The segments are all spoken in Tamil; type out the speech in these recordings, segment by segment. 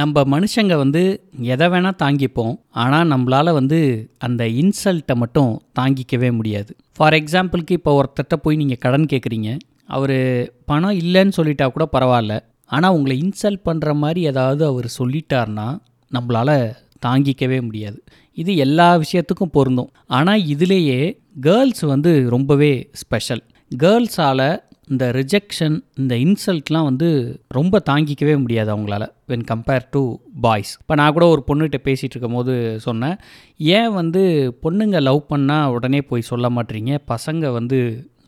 நம்ம மனுஷங்க வந்து எதை வேணால் தாங்கிப்போம் ஆனால் நம்மளால் வந்து அந்த இன்சல்ட்டை மட்டும் தாங்கிக்கவே முடியாது. ஃபார் எக்ஸாம்பிளுக்கு இப்போ ஒருத்தர்கிட்ட போய் நீங்கள் கடன் கேட்குறீங்க அவர் பணம் இல்லைன்னு சொல்லிட்டா கூட பரவாயில்ல ஆனால் உங்களை இன்சல்ட் பண்ணுற மாதிரி ஏதாவது அவர் சொல்லிட்டார்னா நம்மளால் தாங்கிக்கவே முடியாது. இது எல்லா விஷயத்துக்கும் பொருந்தும். ஆனால் இதுலேயே கேர்ள்ஸ் வந்து ரொம்பவே ஸ்பெஷல். கேர்ள்ஸால் இந்த ரிஜெக்ஷன் இந்த இன்சல்ட்லாம் வந்து ரொம்ப தாங்கிக்கவே முடியாது அவங்களால வென் கம்பேர் டு பாய்ஸ் இப்போ நான் கூட ஒரு பொண்ணுகிட்ட பேசிகிட்டு இருக்கும் போது சொன்னேன் ஏன் வந்து பொண்ணுங்க லவ் பண்ணால் உடனே போய் சொல்ல மாட்டீங்க? பசங்க வந்து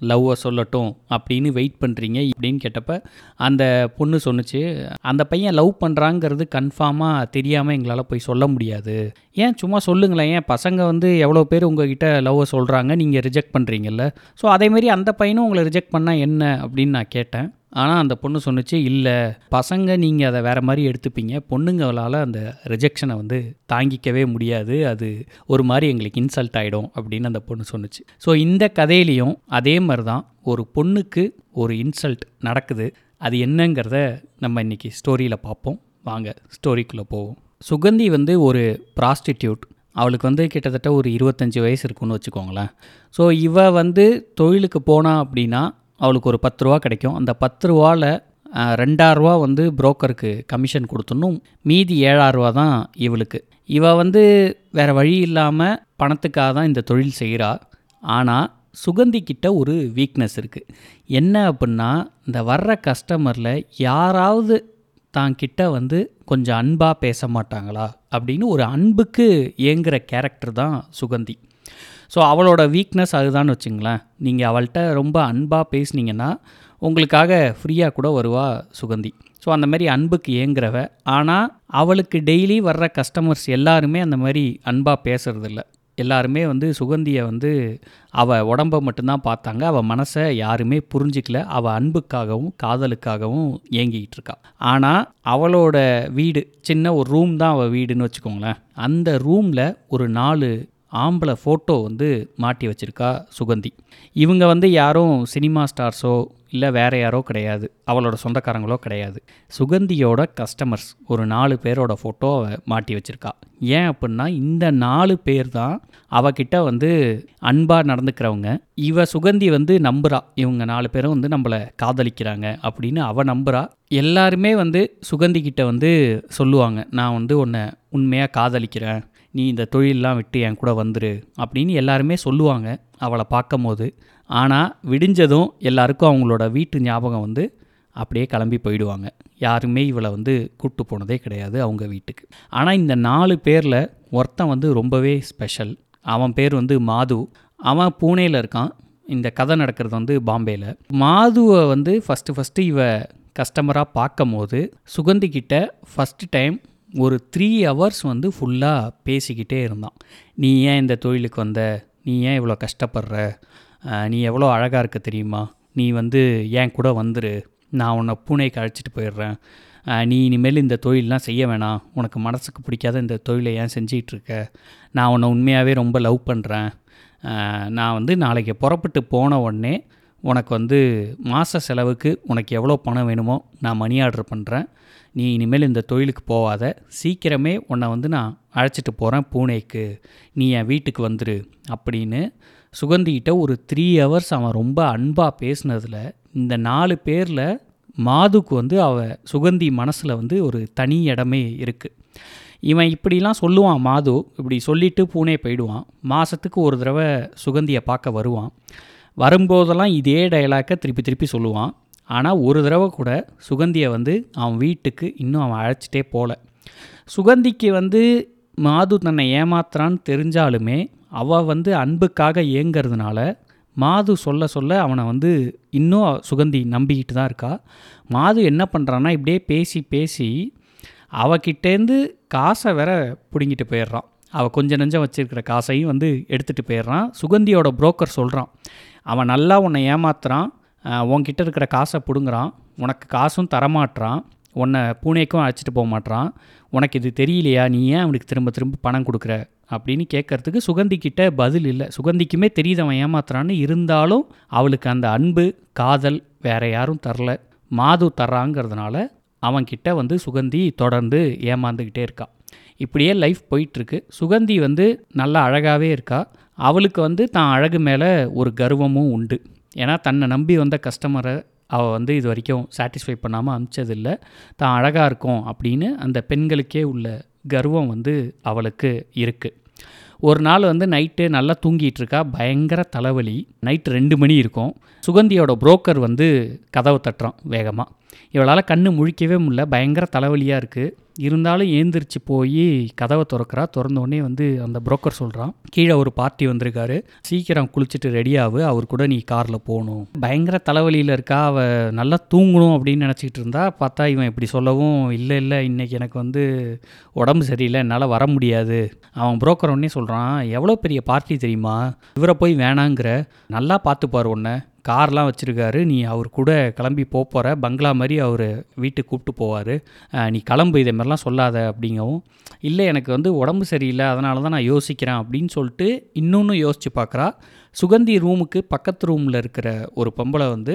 லவ்வை சொல்லட்டும் அப்படின்னு வெயிட் பண்ணுறீங்க இப்படின்னு கேட்டப்ப அந்த பொண்ணு சொன்னுச்சு அந்த பையன் லவ் பண்ணுறாங்கிறது கன்ஃபார்மாக தெரியாமல் எங்களால் போய் சொல்ல முடியாது. ஏன் சும்மா சொல்லுங்களேன்? ஏன் பசங்க வந்து எவ்வளோ பேர் உங்ககிட்ட லவ்வை சொல்கிறாங்க நீங்கள் ரிஜெக்ட் பண்ணுறீங்கல்ல ஸோ அதேமாரி அந்த பையனும் உங்களை ரிஜெக்ட் பண்ணால் என்ன அப்படின்னு நான் கேட்டேன். ஆனால் அந்த பொண்ணு சொன்னுச்சு இல்லை பசங்க நீங்கள் அதை வேறு மாதிரி எடுத்துப்பீங்க. பொண்ணுங்களால் அந்த ரிஜெக்ஷனை வந்து தாங்கிக்கவே முடியாது. அது ஒரு மாதிரி எங்களுக்கு இன்சல்ட் ஆகிடும் அப்படின்னு அந்த பொண்ணு சொன்னுச்சு. ஸோ இந்த கதையிலையும் அதே மாதிரி தான் ஒரு பொண்ணுக்கு ஒரு இன்சல்ட் நடக்குது. அது என்னங்கிறத நம்ம இன்றைக்கி ஸ்டோரியில் பார்ப்போம். வாங்க ஸ்டோரிக்குள்ளே போவோம். சுகந்தி வந்து ஒரு ப்ராஸ்டிடியூட் அவளுக்கு வந்து கிட்டத்தட்ட ஒரு இருபத்தஞ்சி வயசு இருக்குன்னு வச்சுக்கோங்களேன். ஸோ இவ வந்து தொழிலுக்கு போனா அப்படின்னா அவளுக்கு ஒரு பத்து ரூபா கிடைக்கும். அந்த பத்து ரூபாவில் ரெண்டாயிரரூவா வந்து புரோக்கருக்கு கமிஷன் கொடுத்துடணும். மீதி ஏழாயிரரூவா தான் இவளுக்கு. இவ வந்து வேறு வழி இல்லாமல் பணத்துக்காக தான் இந்த தொழில் செய்கிறா ஆனால் சுகந்திக்கிட்ட ஒரு வீக்னஸ் இருக்குது என்ன அப்படின்னா இந்த வர்ற கஸ்டமரில் யாராவது தான் கிட்ட வந்து கொஞ்சம் அன்பாக பேச மாட்டாங்களா அப்படின்னு ஒரு அன்புக்கு ஏங்குற கேரக்டர் தான் சுகந்தி. ஸோ அவளோட வீக்னஸ் அதுதான் வச்சுங்களேன். நீங்கள் அவள்கிட்ட ரொம்ப அன்பாக பேசுனீங்கன்னா உங்களுக்காக ஃப்ரீயாக கூட வருவா சுகந்தி. ஸோ அந்த மாதிரி அன்புக்கு ஏங்குறவ. ஆனால் அவளுக்கு டெய்லி வர்ற கஸ்டமர்ஸ் எல்லாருமே அந்த மாதிரி அன்பாக பேசுறதில்ல. எல்லாருமே வந்து சுகந்தியை வந்து அவள் உடம்பை மட்டும்தான் பார்த்தாங்க. அவள் மனசை யாருமே புரிஞ்சிக்கல. அவள் அன்புக்காகவும் காதலுக்காகவும் ஏங்கிக்கிட்டு இருக்கா. ஆனால் அவளோட வீடு சின்ன ஒரு ரூம் தான் அவள் வீடுன்னு வச்சுக்கோங்களேன். அந்த ரூமில் ஒரு நாலு ஆம்பளை ஃபோட்டோ வந்து மாட்டி வச்சுருக்கா சுகந்தி. இவங்க வந்து யாரும் சினிமா ஸ்டார்ஸோ இல்லை வேறு யாரோ கிடையாது. அவளோட சொந்தக்காரங்களோ கிடையாது. சுகந்தியோட கஸ்டமர்ஸ் ஒரு நாலு பேரோட ஃபோட்டோ மாட்டி வச்சுருக்கா. ஏன் அப்படின்னா இந்த நாலு பேர் தான் அவகிட்ட வந்து அன்பாக நடந்துக்கிறவங்க. இவ சுகந்தி வந்து நம்புறா. இவங்க நாலு பேரும் வந்து நம்மளை காதலிக்கிறாங்க அப்படின்னு அவள் நம்புறா. எல்லாருமே வந்து சுகந்தி கிட்ட வந்து சொல்லுவாங்க. நான் வந்து உன்னை உண்மையாக காதலிக்கிறேன். நீ இந்த தொழிலெலாம் விட்டு என் கூட வந்துரு அப்படின்னு எல்லாருமே சொல்லுவாங்க அவளை பார்க்கும் போது ஆனால் விடிஞ்சதும் எல்லாருக்கும் அவங்களோட வீட்டு ஞாபகம் வந்து அப்படியே கிளம்பி போயிடுவாங்க. யாருமே இவளை வந்து கூட்டு போனதே கிடையாது அவங்க வீட்டுக்கு. ஆனால் இந்த நாலு பேரில் ஒருத்தன் வந்து ரொம்பவே ஸ்பெஷல் அவன் பேர் வந்து மாது. அவன் பூனேயில் இருக்கான். இந்த கதை நடக்கிறது வந்து பாம்பேயில் மாதுவை வந்து ஃபஸ்ட்டு ஃபஸ்ட்டு இவ கஸ்டமராக பார்க்கும் போது சுகந்திக்கிட்ட ஃபஸ்ட்டு டைம் ஒரு த்ரீ ஹவர்ஸ் வந்து ஃபுல்லாக பேசிக்கிட்டே இருந்தான். நீ ஏன் இந்த தொழிலுக்கு வந்த? நீ ஏன் இவ்வளோ கஷ்டப்படுற? நீ எவ்வளோ அழகாக இருக்க தெரியுமா? நீ வந்து ஏன் கூட வந்துரு? நான் உன்னை பூனைக்கு அழைச்சிட்டு போயிடுறேன். நீ இனிமேல் இந்த தொழிலெலாம் செய்ய வேணாம். உனக்கு மனசுக்கு பிடிக்காத இந்த தொழிலை ஏன் செஞ்சிகிட்ருக்க? நான் உன்னை உண்மையாகவே ரொம்ப லவ் பண்ணுறேன் நான் வந்து நாளைக்கு புறப்பட்டு போன உடனே உனக்கு வந்து மாத செலவுக்கு உனக்கு எவ்வளோ பணம் வேணுமோ நான் மணி ஆர்டர் பண்ணுறேன் நீ இனிமேல் இந்த தொழிலுக்கு போகாத சீக்கிரமே உன்னை வந்து நான் அழைச்சிட்டு போகிறேன் பூனேக்கு. நீ என் வீட்டுக்கு வந்துரு அப்படின்னு சுகந்திக்கிட்ட ஒரு த்ரீ ஹவர்ஸ் அவன் ரொம்ப அன்பாக பேசினதில் இந்த நாலு பேரில் மாதுக்கு வந்து அவ சுகந்தி மனசில் வந்து ஒரு தனி இடமே இருக்குது இவன் இப்படிலாம் சொல்லுவான் மாது. இப்படி சொல்லிவிட்டு பூனே போயிடுவான். மாதத்துக்கு ஒரு தடவை சுகந்தியை பார்க்க வருவான். வரும்போதெல்லாம் இதே டைலாக்கை திருப்பி திருப்பி சொல்லுவான். ஆனால் ஒரு தடவை கூட சுகந்தியை வந்து அவன் வீட்டுக்கு இன்னும் அவன் அழைச்சிட்டே போகல சுகந்திக்கு வந்து மாது தன்னை ஏமாத்துறான்னு தெரிஞ்சாலுமே அவள் வந்து அன்புக்காக ஏங்கிறதுனால மாது சொல்ல சொல்ல அவனை வந்து இன்னும் சுகந்தி நம்பிக்கிட்டு தான் இருக்கா. மாது என்ன பண்ணுறான்னா இப்படியே பேசி பேசி அவகிட்டேருந்து காசை வேற பிடுங்கிட்டு போயிடுறான். அவள் கொஞ்சம் நெஞ்சம் வச்சுருக்கிற காசையும் வந்து எடுத்துகிட்டு போயிடுறான். சுகந்தியோட புரோக்கர் சொல்கிறான் அவன் நல்லா உன்னை ஏமாத்துறான். உன்கிட்ட இருக்கிற காசை பிடுங்குறான். உனக்கு காசும் தரமாட்டுறான் உன்னை பூனேக்கும் அழைச்சிட்டு போக மாட்டான் உனக்கு இது தெரியலையா? நீ ஏன் அவனுக்கு திரும்ப திரும்ப பணம் கொடுக்குற? அப்படின்னு கேட்கறதுக்கு சுகந்திக்கிட்ட பதில் இல்லை. சுகந்திக்குமே தெரியுது அவன் ஏமாத்துறான்னு. இருந்தாலும் அவளுக்கு அந்த அன்பு காதல் வேற யாரும் தரல. மாது தர்றாங்கிறதுனால அவன்கிட்ட வந்து சுகந்தி தொடர்ந்து ஏமாந்துக்கிட்டே இருக்கா. இப்படியே லைஃப் போயிட்டுருக்கு. சுகந்தி வந்து நல்லா அழகாகவே இருக்கா. அவளுக்கு வந்து தான் அழகு மேலே ஒரு கர்வமும் உண்டு. ஏன்னா தன்னை நம்பி வந்த கஸ்டமரை அவள் வந்து இது வரைக்கும் சாட்டிஸ்ஃபை பண்ணாமல் அனுப்பிச்சதில்லை தான் அழகாக இருக்கும் அப்படின்னு அந்த பெண்களுக்கே உள்ள கர்வம் வந்து அவளுக்கு இருக்குது ஒரு நாள் வந்து நைட்டு நல்லா தூங்கிட்டு இருக்கா பயங்கர தலைவலி. நைட்டு ரெண்டு மணி இருக்கும். சுகந்தியோட புரோக்கர் வந்து கதவை தட்டுறான் வேகமாக இவளால் கண்ணு முழிக்கவே முடியல பயங்கர தலைவலியாக இருக்குது இருந்தாலும் ஏந்திரிச்சு போய் கதவை திறக்கிறா திறந்தோடனே வந்து அந்த புரோக்கர் சொல்கிறான் கீழே ஒரு பார்ட்டி வந்திருக்காரு சீக்கிரம் குளிச்சுட்டு ரெடியாகு அவர் கூட நீ காரில் போகணும் பயங்கர தலைவலியில் இருக்கா அவள் நல்லா தூங்கணும் அப்படின்னு நினச்சிக்கிட்டு இருந்தா பார்த்தா இவன் இப்படி சொல்லவும் இல்லை இல்லை இன்றைக்கி எனக்கு வந்து உடம்பு சரியில்லை என்னால் வர முடியாது. அவன் புரோக்கர் உடனே சொல்கிறான் எவ்வளோ பெரிய பார்ட்டி தெரியுமா? இவரை போய் வேணாங்கிற நல்லா பார்த்துப்பார் உன்னை. கார்லாம் வச்சுருக்காரு. நீ அவர் கூட கிளம்பி போக போகிற பங்களா மாதிரி அவர் வீட்டுக்கு கூப்பிட்டு போவார். நீ கிளம்பு இதே மாதிரிலாம் சொல்லாத அப்படிங்கவும். இல்லை எனக்கு வந்து உடம்பு சரியில்லை. அதனால தான் நான் யோசிக்கிறேன் அப்படின்னு சொல்லிட்டு இன்னொன்று யோசித்து பார்க்குறா சுகந்தி ரூமுக்கு பக்கத்து ரூமில் இருக்கிற ஒரு பொம்பளை வந்து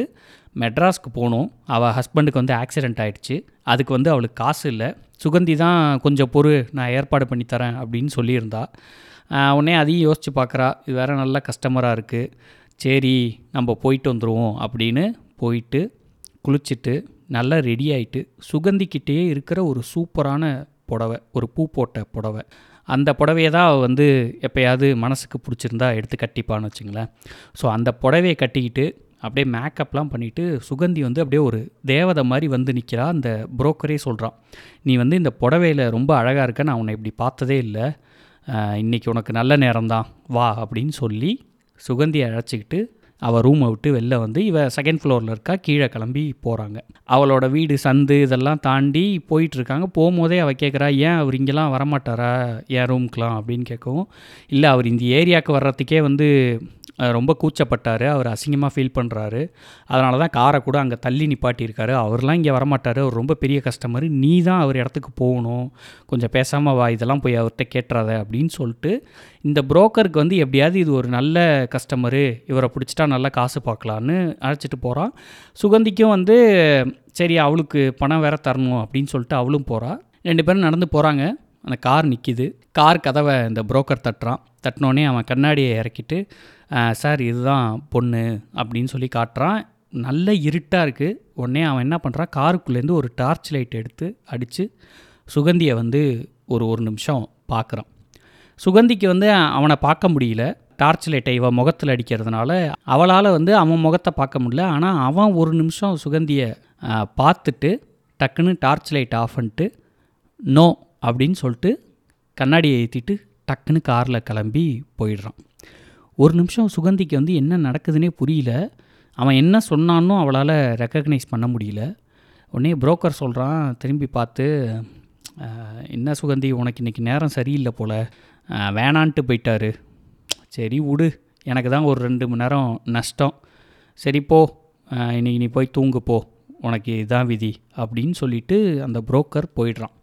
மெட்ராஸ்க்கு போகணும் அவள் ஹஸ்பண்டுக்கு வந்து ஆக்சிடெண்ட் ஆகிடுச்சு அதுக்கு வந்து அவளுக்கு காசு இல்லை. சுகந்தி தான் கொஞ்சம் பொறு நான் ஏற்பாடு பண்ணித்தரேன் அப்படின்னு சொல்லியிருந்தா. உடனே அதையும் யோசித்து பார்க்குறா இது வேறு நல்ல கஸ்டமராக இருக்குது சரி நம்ம போயிட்டு வந்துடுவோம் அப்படின்னு போயிட்டு குளிச்சுட்டு நல்லா ரெடி ஆகிட்டு சுகந்திக்கிட்டேயே இருக்கிற ஒரு சூப்பரான புடவை ஒரு பூ போட்ட புடவை. அந்த புடவையை தான் அவள் வந்து எப்போயாவது மனசுக்கு பிடிச்சிருந்தா எடுத்து கட்டிப்பான்னு வச்சுங்களேன். ஸோ அந்த புடவையை கட்டிக்கிட்டு அப்படியே மேக்கப்லாம் பண்ணிவிட்டு சுகந்தி வந்து அப்படியே ஒரு தேவதை மாதிரி வந்து நிற்கிறா அந்த புரோக்கரே சொல்கிறான் நீ வந்து இந்த புடவையில் ரொம்ப அழகாக இருக்க நான் உன்னை இப்படி பார்த்ததே இல்லை. இன்றைக்கி இன்னைக்கு உனக்கு நல்ல நேரம்தான். வா அப்படின்னு சொல்லி சுகந்தியை அழைச்சிக்கிட்டு அவள் ரூமை விட்டு வெளில வந்து இவ செகண்ட் ஃப்ளோரில் இருக்கா கீழே கிளம்பி போகிறாங்க அவளோட வீடு சந்து இதெல்லாம் தாண்டி போயிட்டுருக்காங்க போகும்போதே அவள் கேட்குறா ஏன் அவர் இங்கெல்லாம் வரமாட்டாரா? என் ரூம்க்கெலாம் அப்படின்னு கேட்கவும் இல்லை அவர் இந்த ஏரியாவுக்கு வர்றதுக்கே வந்து ரொம்ப கூச்சப்பட்டார். அவர் அசிங்கமாக ஃபீல் பண்ணுறாரு அதனால தான் காரை கூட அங்கே தள்ளி நிப்பாட்டியிருக்காரு. அவர்லாம் இங்கே வரமாட்டார். அவர் ரொம்ப பெரிய கஸ்டமர் நீ தான் அவர் இடத்துக்கு போகணும். கொஞ்சம் பேசாமல் வா இதெல்லாம் போய் அவர்கிட்ட கேட்டுறாத அப்படின்னு சொல்லிட்டு இந்த புரோக்கருக்கு வந்து எப்படியாவது இது ஒரு நல்ல கஸ்டமரு இவரை பிடிச்சிட்டா நல்லா காசு பார்க்கலான்னு அழைச்சிட்டு போகிறான் சுகந்திக்கும் வந்து சரி அவளுக்கு பணம் வேற தரணும் அப்படின்னு சொல்லிட்டு அவளும் போகிறா ரெண்டு பேரும் நடந்து போகிறாங்க அந்த கார் நிற்கிது கார் கதவை இந்த புரோக்கர் தட்டுறான். தட்டினோடனே அவன் கண்ணாடியை இறக்கிட்டு சார் இதுதான் பொண்ணு அப்படின்னு சொல்லி காட்டுறான். நல்ல இருட்டாக இருக்குது உடனே அவன் என்ன பண்ணுறான் காருக்குள்ளேருந்து ஒரு டார்ச் லைட் எடுத்து அடித்து சுகந்தியை வந்து ஒரு ஒரு நிமிஷம் பார்க்குறான் சுகந்திக்கு வந்து அவனை பார்க்க முடியல. டார்ச் லைட்டை இவன் முகத்தில் அடிக்கிறதுனால அவளால் வந்து அவன் முகத்தை பார்க்க முடியல. ஆனால் அவன் ஒரு நிமிஷம் சுகந்தியை பார்த்துட்டு டக்குன்னு டார்ச் லைட் ஆஃப் பண்ணிட்டு நோ அப்படின்னு சொல்லிட்டு கண்ணாடியை ஏற்றிட்டு டக்குன்னு காரில் கிளம்பி போயிடுறான். ஒரு நிமிஷம் சுகந்திக்கு வந்து என்ன நடக்குதுன்னே புரியல. அவன் என்ன சொன்னானோ அவளால் ரெக்கக்னைஸ் பண்ண முடியல. உடனே புரோக்கர் சொல்கிறான் திரும்பி பார்த்து என்ன சுகந்தி உனக்கு இன்றைக்கி நேரம் சரியில்லை போல். வேணான்ட்டு போயிட்டாரு. சரி விடு. எனக்கு தான் ஒரு ரெண்டு மணி நேரம் நஷ்டம். சரி போ. இன்னைக்கு நீ போய் தூங்கு போ. உனக்கு இதான் விதி. அப்படின்னு சொல்லிட்டு அந்த புரோக்கர் போயிடுறான்.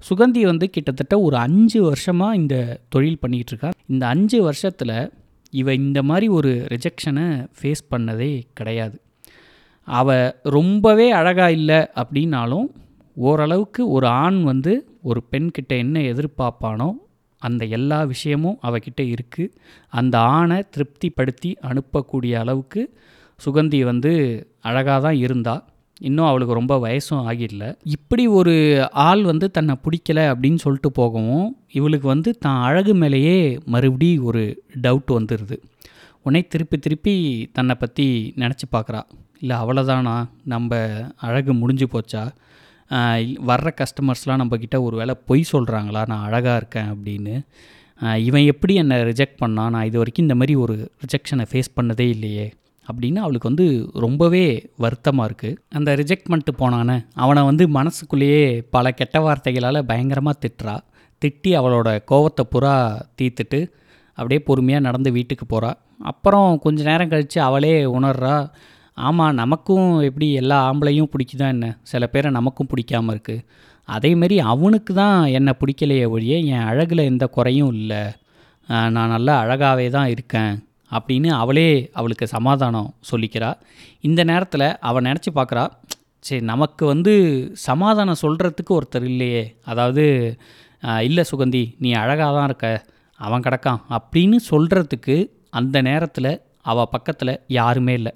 சுகந்தி வந்து கிட்டத்தட்ட ஒரு அஞ்சு வருஷமாக இந்த தொழில் பண்ணிகிட்ருக்கா இந்த அஞ்சு வருஷத்தில் இவ இந்த மாதிரி ஒரு ரிஜெக்ஷனை ஃபேஸ் பண்ணதே கிடையாது. அவள் ரொம்பவே அழகாக இல்லை அப்படின்னாலும் ஓரளவுக்கு ஒரு ஆண் வந்து ஒரு பெண்கிட்ட என்ன எதிர்பார்ப்பானோ அந்த எல்லா விஷயமும் அவகிட்ட இருக்குது அந்த ஆணை திருப்திப்படுத்தி அனுப்பக்கூடிய அளவுக்கு சுகந்தி வந்து அழகாக தான் இருந்தாள் இன்னும் அவளுக்கு ரொம்ப வயசும் ஆகிடல. இப்படி ஒரு ஆள் வந்து தன்னை பிடிக்கல அப்படின்னு சொல்லிட்டு போகவும் இவளுக்கு வந்து தான் அழகு மேலேயே மறுபடி ஒரு டவுட் வந்துடுது உடனே திருப்பி திருப்பி தன்னை பற்றி நினச்சி பார்க்குறா. இல்லை அவ்வளோதானா நம்ம அழகு முடிஞ்சு போச்சா? வர்ற கஸ்டமர்ஸ்லாம் நம்மக்கிட்ட ஒரு வேளை பொய் சொல்கிறாங்களா நான் அழகாக இருக்கேன் அப்படின்னு. இவன் எப்படி என்னை ரிஜெக்ட் பண்ணான்? நான் இது வரைக்கும் இந்த மாதிரி ஒரு ரிஜெக்ஷனை ஃபேஸ் பண்ணதே இல்லையே. அப்படின்னு அவளுக்கு வந்து ரொம்பவே வருத்தமாக இருக்குது அந்த ரிஜெக்ட் பண்ணிட்டு போனானே அவனை வந்து மனசுக்குள்ளேயே பல கெட்ட வார்த்தைகளால் பயங்கரமாக திட்டுறா. திட்டி அவளோட கோவத்தை பூரா தீர்த்துட்டு அப்படியே பொறுமையாக நடந்து வீட்டுக்கு போகிறா அப்புறம் கொஞ்ச நேரம் கழித்து அவளே உணர்றா ஆமாம் நமக்கும் எப்படி எல்லா ஆம்பளையும் பிடிக்குதா என்ன? சில பேரை நமக்கும் பிடிக்காமல் இருக்குது அதேமாரி அவனுக்கு தான் என்னை பிடிக்கலையே ஒழிய என் அழகில் எந்த குறையும் இல்லை. நான் நல்லா அழகாகவே தான் இருக்கேன். அப்படின்னு அவளே அவளுக்கு சமாதானம் சொல்லிக்கிறா. இந்த நேரத்தில் அவள் நினச்சி பார்க்குறா சரி நமக்கு வந்து சமாதானம் சொல்கிறதுக்கு ஒருத்தர் இல்லையே. அதாவது இல்லை சுகந்தி நீ அழகாக தான் இருக்க. அவன் கிடக்கான். அப்படின்னு சொல்கிறதுக்கு அந்த நேரத்தில் அவள் பக்கத்தில் யாருமே இல்லை.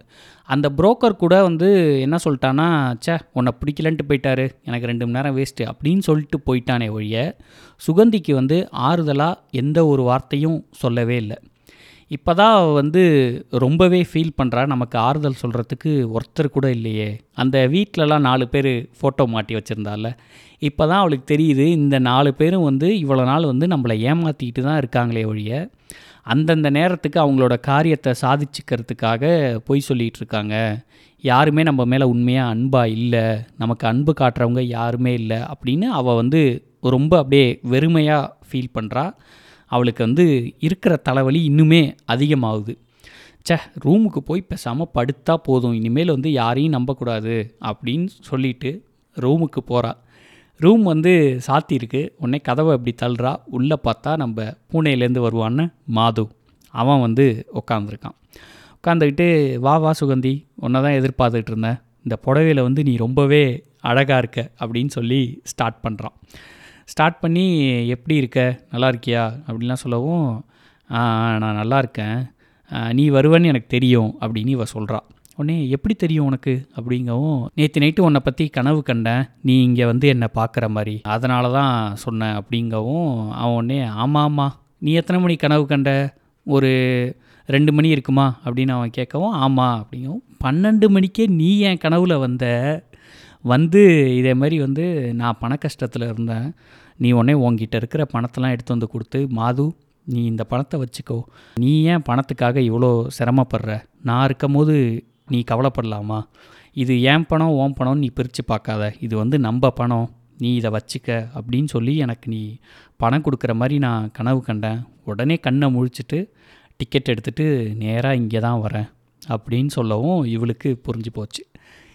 அந்த புரோக்கர் கூட வந்து என்ன சொல்லிட்டான்னா ச்சே உன்னை பிடிக்கலன்ட்டு போயிட்டாரு. எனக்கு ரெண்டு மணி நேரம் வேஸ்ட்டு அப்படின்னு சொல்லிட்டு போயிட்டானே ஒழிய சுகந்திக்கு வந்து ஆறுதலாக எந்த ஒரு வார்த்தையும் சொல்லவே இல்லை. இப்போ தான் வந்து ரொம்பவே ஃபீல் பண்ணுறா நமக்கு ஆறுதல் சொல்கிறதுக்கு ஒருத்தர் கூட இல்லையே. அந்த வீட்டிலலாம் நாலு பேர் ஃபோட்டோ மாட்டி வச்சுருந்தால. இப்போ தான் அவளுக்கு தெரியுது இந்த நாலு பேரும் வந்து இவ்வளோ நாள் வந்து நம்மளை ஏமாற்றிக்கிட்டு தான் இருக்காங்களே ஒழிய அந்தந்த நேரத்துக்கு அவங்களோட காரியத்தை சாதிச்சுக்கிறதுக்காக பொய் சொல்லிகிட்டு இருக்காங்க. யாருமே நம்ம மேலே உண்மையாக அன்பாக இல்லை. நமக்கு அன்பு காட்டுறவங்க யாருமே இல்லை அப்படின்னு அவள் வந்து ரொம்ப அப்படியே வெறுமையாக ஃபீல் பண்ணுறா அவளுக்கு வந்து இருக்கிற தலைவலி இன்னுமே அதிகமாகுது. சே ரூமுக்கு போய் பேசாமல் படுத்தா போதும் இனிமேல் வந்து யாரையும் நம்பக்கூடாது அப்படின்னு சொல்லிட்டு ரூமுக்கு போகிறா ரூம் வந்து சாத்தியிருக்கு உடனே கதவை இப்படி தள்ளுறா. உள்ளே பார்த்தா நம்ம பூனேலேருந்து வருவான்னு மாது. அவன் வந்து உட்காந்துருக்கான் உட்காந்துக்கிட்டு வா வா சுகந்தி. உன்னை தான் எதிர்பார்த்துட்டு இருந்தேன். இந்த புடவையில் வந்து நீ ரொம்பவே அழகாக இருக்க. அப்படின்னு சொல்லி ஸ்டார்ட் பண்ணுறான் ஸ்டார்ட் பண்ணி எப்படி இருக்க? நல்லா இருக்கியா? அப்படின்லாம் சொல்லவும் நான் நல்லா இருக்கேன். நீ வருவேன்னு எனக்கு தெரியும் அப்படின்னு இவ சொல்கிறா உடனே எப்படி தெரியும் உனக்கு? அப்படிங்கவும் நேற்று நைட்டு உன்னை பற்றி கனவு கண்டேன். நீ இங்கே வந்து என்னை பார்க்குற மாதிரி. அதனால தான் சொன்னேன் அப்படிங்கவும் அவன் உடனே ஆமாம் ஆமாம் நீ எத்தனை மணி கனவு கண்ட? ஒரு ரெண்டு மணி இருக்குமா? அப்படின்னு அவன் கேட்கவும் ஆமாம் அப்படிங்கவும் பன்னெண்டு மணிக்கே நீ என் கனவில் வந்த? வந்து இதே மாதிரி வந்து நான் பண கஷ்டத்தில் இருந்தேன். நீ உடனே உங்ககிட்ட இருக்கிற பணத்தெல்லாம் எடுத்து வந்து கொடுத்து மாது நீ இந்த பணத்தை வச்சுக்கோ. நீ ஏன் பணத்துக்காக இவ்வளோ சிரமப்படுற? நான் இருக்கும் போது நீ கவலைப்படலாமா? இது ஏன் பணம் ஓம் பணம்னு நீ பிரித்து பார்க்காத. இது வந்து நம்ம பணம். நீ இதை வச்சுக்க. அப்படின்னு சொல்லி எனக்கு நீ பணம் கொடுக்குற மாதிரி நான் கனவு கண்டேன். உடனே கண்ணை முழிச்சிட்டு டிக்கெட் எடுத்துகிட்டு நேராக இங்கே தான் வரேன். அப்படின்னு சொல்லவும் இவளுக்கு புரிஞ்சு போச்சு.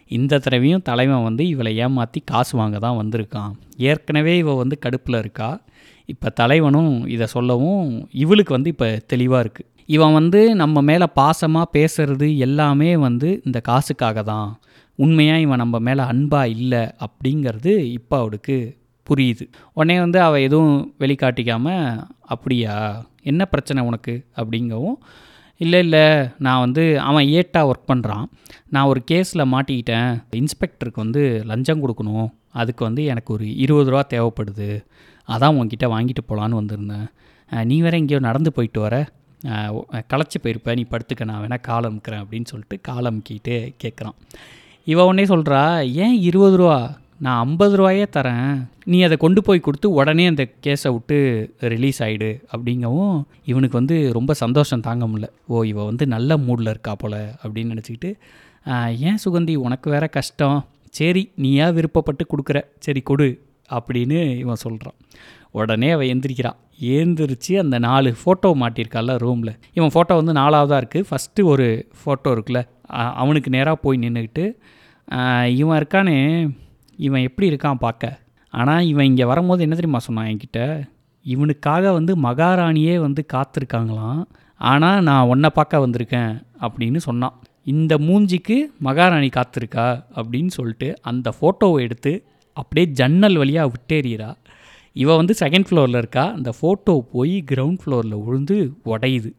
இந்த தடவையும் தலைவன் வந்து இவளை ஏமாற்றி காசு வாங்க தான் வந்திருக்கான். ஏற்கனவே இவள் வந்து கடுப்பில் இருக்கா. இப்போ தலைவனும் இதை சொல்லவும் இவளுக்கு வந்து இப்போ தெளிவாக இருக்குது இவன் வந்து நம்ம மேலே பாசமாக பேசுறது எல்லாமே வந்து இந்த காசுக்காக தான். உண்மையாக இவன் நம்ம மேலே அன்பாக இல்லை அப்படிங்கிறது இப்போ அவளுக்கு புரியுது. உடனே வந்து அவள் எதுவும் வெளிக்காட்டிக்காமல் அப்படியா? என்ன பிரச்சனை உனக்கு? அப்படிங்கவும் இல்லை இல்லை நான் வந்து அவன் ஏட்டாக ஒர்க் பண்ணுறான் நான் ஒரு கேஸில் மாட்டிக்கிட்டேன். இன்ஸ்பெக்டருக்கு வந்து லஞ்சம் கொடுக்கணும். அதுக்கு வந்து எனக்கு ஒரு இருபது ரூபா தேவைப்படுது. அதான் உங்ககிட்ட வாங்கிட்டு போகலான்னு வந்திருந்தேன். நீ வேற எங்கேயோ நடந்து போயிட்டு வர. களைச்சி போயிருப்ப நீ படுத்துக்க நான் வேணால் கால் அமுக்கிறேன் அப்படின்னு சொல்லிட்டு கால் அமுக்கிட்டு கேட்குறான் இவ உடனே சொல்கிறா ஏன் இருபது ரூபா? நான் ஐம்பது ரூபாயே தரேன். நீ அதை கொண்டு போய் கொடுத்து உடனே அந்த கேஸை விட்டு ரிலீஸ் ஆகிடு அப்படிங்கவும் இவனுக்கு வந்து ரொம்ப சந்தோஷம் தாங்க முடில ஓ இவ வந்து நல்ல மூடில் இருக்கா போல அப்படின்னு நினச்சிக்கிட்டு ஏன் சுகந்தி உனக்கு வேற கஷ்டம். சரி நீயா விருப்பப்பட்டு கொடுக்குற. சரி கொடு. அப்படின்னு இவன் சொல்கிறான் உடனே அவள் எந்திரிக்கிறான். ஏந்திரிச்சு அந்த நாலு ஃபோட்டோ மாட்டியிருக்கால ரூமில் இவன் ஃபோட்டோ வந்து நாலாவதாக இருக்குது ஃபஸ்ட்டு ஒரு ஃபோட்டோ இருக்குல்ல அவனுக்கு நேராக போய் நின்றுக்கிட்டு இவன் இருக்கானே. இவன் எப்படி இருக்கான் பார்க்க. ஆனால் இவன் இங்கே வரும்போது என்ன தெரியுமா சொன்னான் என்கிட்ட? இவனுக்காக வந்து மகாராணியே வந்து காத்திருக்காங்களாம். ஆனால் நான் உன்னை பார்க்க வந்திருக்கேன் அப்படின்னு சொன்னான். இந்த மூஞ்சிக்கு மகாராணி காத்திருக்கா? அப்படின்னு சொல்லிட்டு அந்த ஃபோட்டோவை எடுத்து அப்படியே ஜன்னல் வழியாக விட்டேறிறா இவன் வந்து செகண்ட் ஃப்ளோரில் இருக்கா. அந்த ஃபோட்டோ போய் கிரவுண்ட் ஃப்ளோரில் விழுந்து உடையுது.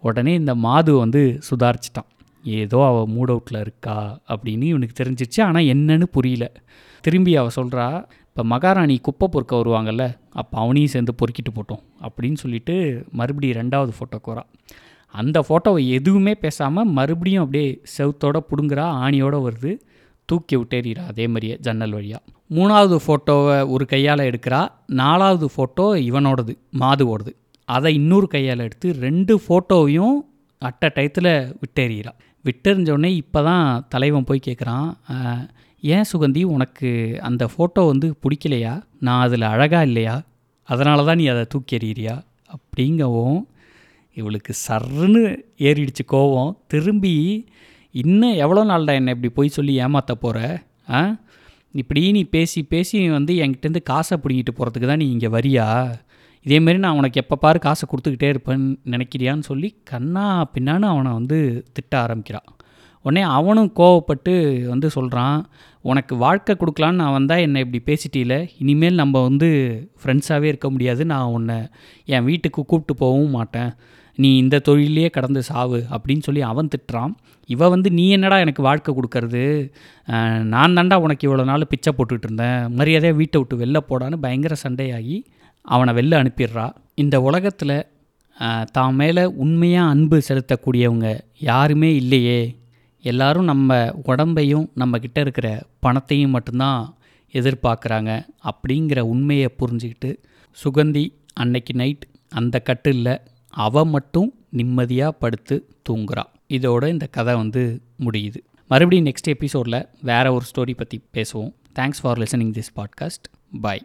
உடனே இந்த மாது வந்து சுதாரிச்சிட்டான். ஏதோ அவள் மூட் அவுட்டில் இருக்கா அப்படின்னு இவனுக்கு தெரிஞ்சிச்சு. ஆனால் என்னன்னு புரியல. திரும்பி அவள் சொல்கிறா இப்போ மகாராணி குப்பை பொறுக்க வருவாங்கல்ல அப்போ அவனையும் சேர்ந்து பொறுக்கிட்டு போட்டோம் அப்படின்னு சொல்லிட்டு மறுபடியும் ரெண்டாவது ஃபோட்டோக்கு வரா. அந்த ஃபோட்டோவை எதுவுமே பேசாமல் மறுபடியும் அப்படியே செவுத்தோட பிடுங்குறா ஆணியோட வருது தூக்கி விட்டேறிறா அதே மாதிரியே ஜன்னல் வழியாக மூணாவது ஃபோட்டோவை ஒரு கையால் எடுக்கிறா நாலாவது ஃபோட்டோ இவனோடது மாதுவோடது. அதை இன்னொரு கையால் எடுத்து ரெண்டு ஃபோட்டோவையும் அட்ட டயத்தில் விட்டேறிகிறா விட்டெறிஞ்ச உடனே இப்போ தான் தலைவன் போய் கேட்குறான் ஏன் சுகந்தி உனக்கு அந்த ஃபோட்டோ வந்து பிடிக்கலையா? நான் அதில் அழகாக இல்லையா? அதனால தான் நீ அதை தூக்கி எறிகிறியா அப்படிங்கவும் இவளுக்கு சர்ன்னு ஏறிடுச்சு கோவம். திரும்பி இன்னும் எவ்வளோ நாள்டா என்னை இப்படி போய் சொல்லி ஏமாற்ற போகிற ஆ இப்படி நீ பேசி பேசி வந்து என்கிட்டேருந்து காசை பிடிங்கிட்டு போகிறதுக்கு தான் நீ இங்கே வரியா? இதேமாரி நான் உனக்கு எப்போ பாரு காசை கொடுத்துக்கிட்டே இருப்பேன்னு நினைக்கிறியான்னு சொல்லி கண்ணா பின்னான்னு அவனை வந்து திட்ட ஆரம்பிக்கிறான் உடனே அவனும் கோவப்பட்டு வந்து சொல்கிறான் உனக்கு வாழ்க்கை கொடுக்கலான்னு நான் வந்தால் என்னை இப்படி பேசிட்டீல இனிமேல் நம்ம வந்து ஃப்ரெண்ட்ஸாகவே இருக்க முடியாது நான் உன்னை என் வீட்டுக்கு கூப்பிட்டு போகவும் மாட்டேன். நீ இந்த தொழிலே கடந்து சாவு அப்படின்னு சொல்லி அவன் திட்டுறான். இவன் வந்து நீ என்னடா எனக்கு வாழ்க்கை கொடுக்கறது? நான் தாண்டா உனக்கு இவ்வளோ நாள் பிச்சை போட்டுக்கிட்டு இருந்தேன். மரியாதையாக வீட்டை விட்டு வெளில போடான்னு பயங்கர சண்டையாகி அவனை வெளில அனுப்பிடுறா. இந்த உலகத்தில் தான் மேலே உண்மையாக அன்பு செலுத்தக்கூடியவங்க யாருமே இல்லையே. எல்லாரும் நம்ம உடம்பையும் நம்மக்கிட்ட இருக்கிற பணத்தையும் மட்டும்தான் எதிர்பார்க்குறாங்க அப்படிங்கிற உண்மையை புரிஞ்சுக்கிட்டு சுகந்தி அன்னைக்கு நைட் அந்த கட்டிலில் அவ மட்டும் நிம்மதியாக படுத்து தூங்குறா. இதோட இந்த கதை வந்து முடியுது. மறுபடியும் நெக்ஸ்ட் எபிசோடில் வேறு ஒரு ஸ்டோரி பற்றி பேசுவோம். Thanks for listening this podcast bye